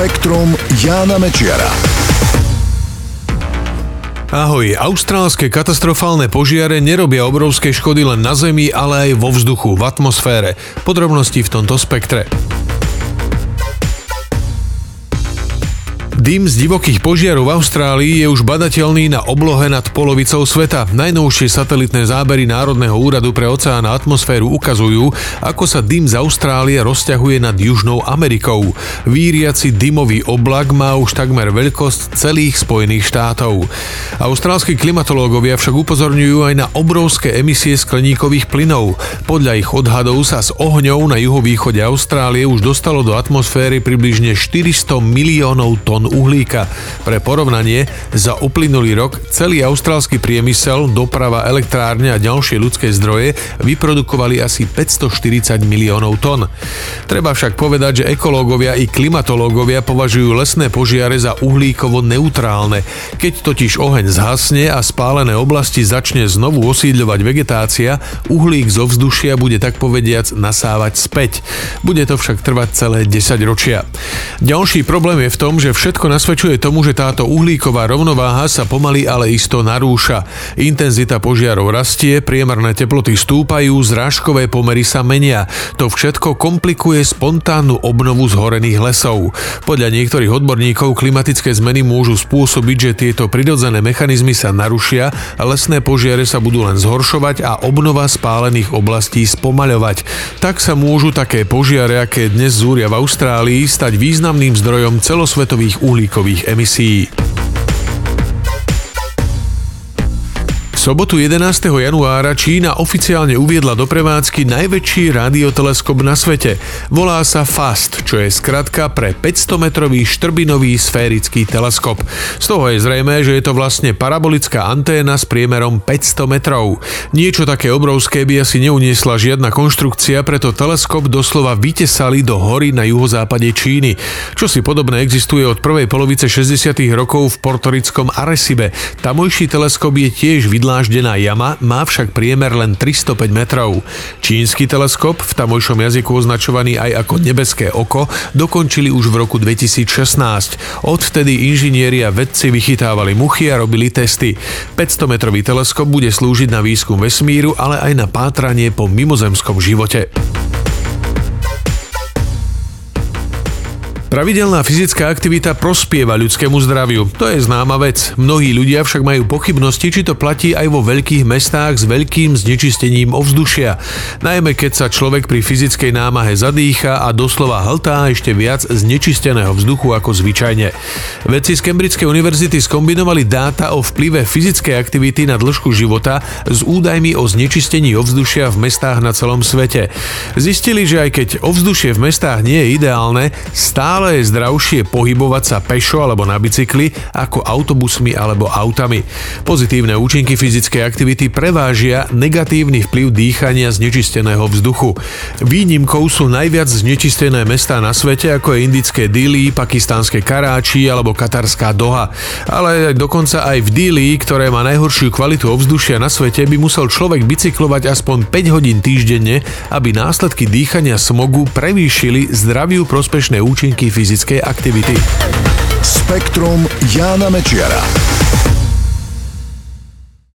Spektrum Jána Mečiara. Ahoj, austrálske katastrofálne požiare nerobia obrovské škody len na Zemi, ale aj vo vzduchu, v atmosfére. Podrobnosti v tomto spektre. Dym z divokých požiarov v Austrálii je už badateľný na oblohe nad polovicou sveta. Najnovšie satelitné zábery Národného úradu pre oceán a atmosféru ukazujú, ako sa dym z Austrálie rozťahuje nad Južnou Amerikou. Víriaci dymový oblak má už takmer veľkosť celých Spojených štátov. Austrálski klimatológovia však upozorňujú aj na obrovské emisie skleníkových plynov. Podľa ich odhadov sa s ohňou na juhovýchode Austrálie už dostalo do atmosféry približne 400 miliónov tón uhlíka. Pre porovnanie, za uplynulý rok celý austrálsky priemysel, doprava, elektrárne a ďalšie ľudské zdroje vyprodukovali asi 540 miliónov tón. Treba však povedať, že ekológovia i klimatológovia považujú lesné požiare za uhlíkovo neutrálne. Keď totiž oheň zhasne a spálené oblasti začne znovu osídľovať vegetácia, uhlík zo vzdušia bude tak povediac nasávať späť. Bude to však trvať celé 10 ročia. Ďalší problém je v tom, že všetko Všetko nasvedčuje tomu, že táto uhlíková rovnováha sa pomaly ale isto narúša. Intenzita požiarov rastie, priemerné teploty stúpajú, zrážkové pomery sa menia. To všetko komplikuje spontánnu obnovu zhorených lesov. Podľa niektorých odborníkov klimatické zmeny môžu spôsobiť, že tieto prirodzené mechanizmy sa narušia, lesné požiare sa budú len zhoršovať a obnova spálených oblastí spomaľovať. Tak sa môžu také požiare, aké dnes zúria v Austrálii, stať významným zdrojom celosvetových uhlíkových emisí. Sobotu 11. januára Čína oficiálne uviedla do prevádzky najväčší radioteleskop na svete. Volá sa FAST, čo je skratka pre 500-metrový štrbinový sférický teleskop. Z toho je zrejme, že je to vlastne parabolická anténa s priemerom 500 metrov. Niečo také obrovské by asi neuniesla žiadna konštrukcia, preto teleskop doslova vytesali do hory na juhozápade Číny. Čo si podobné existuje od prvej polovice 60. rokov v portorickom Arecibe. Tamojší teleskop je tiež vidlá vydláždená jama, má však priemer len 305 metrov. Čínsky teleskop, v tamojšom jazyku označovaný aj ako nebeské oko, dokončili už v roku 2016. Odvtedy inžinieri a vedci vychytávali muchy a robili testy. 500-metrový teleskop bude slúžiť na výskum vesmíru, ale aj na pátranie po mimozemskom živote. Pravidelná fyzická aktivita prospieva ľudskému zdraviu. To je známa vec. Mnohí ľudia však majú pochybnosti, či to platí aj vo veľkých mestách s veľkým znečistením ovzdušia. Najmä keď sa človek pri fyzickej námahe zadýcha a doslova hltá ešte viac znečisteného vzduchu ako zvyčajne. Vedci z Cambridgeskej univerzity skombinovali dáta o vplyve fyzickej aktivity na dĺžku života s údajmi o znečistení ovzdušia v mestách na celom svete. Zistili, že aj keď ovzdušie v mestách nie je ideálne, stále Stále je zdravšie pohybovať sa pešo alebo na bicykli ako autobusmi alebo autami. Pozitívne účinky fyzickej aktivity prevážia negatívny vplyv dýchania znečisteného vzduchu. Výnimkou sú najviac znečistené mestá na svete ako je indické Dili, pakistánske Karáči alebo katarská Doha. Ale dokonca aj v Dili, ktoré má najhoršiu kvalitu ovzdušia na svete, by musel človek bicyklovať aspoň 5 hodín týždenne, aby následky dýchania smogu prevýšili zdraviu prospešné účinky fyzickej aktivity. Spektrum Jána Mečiara.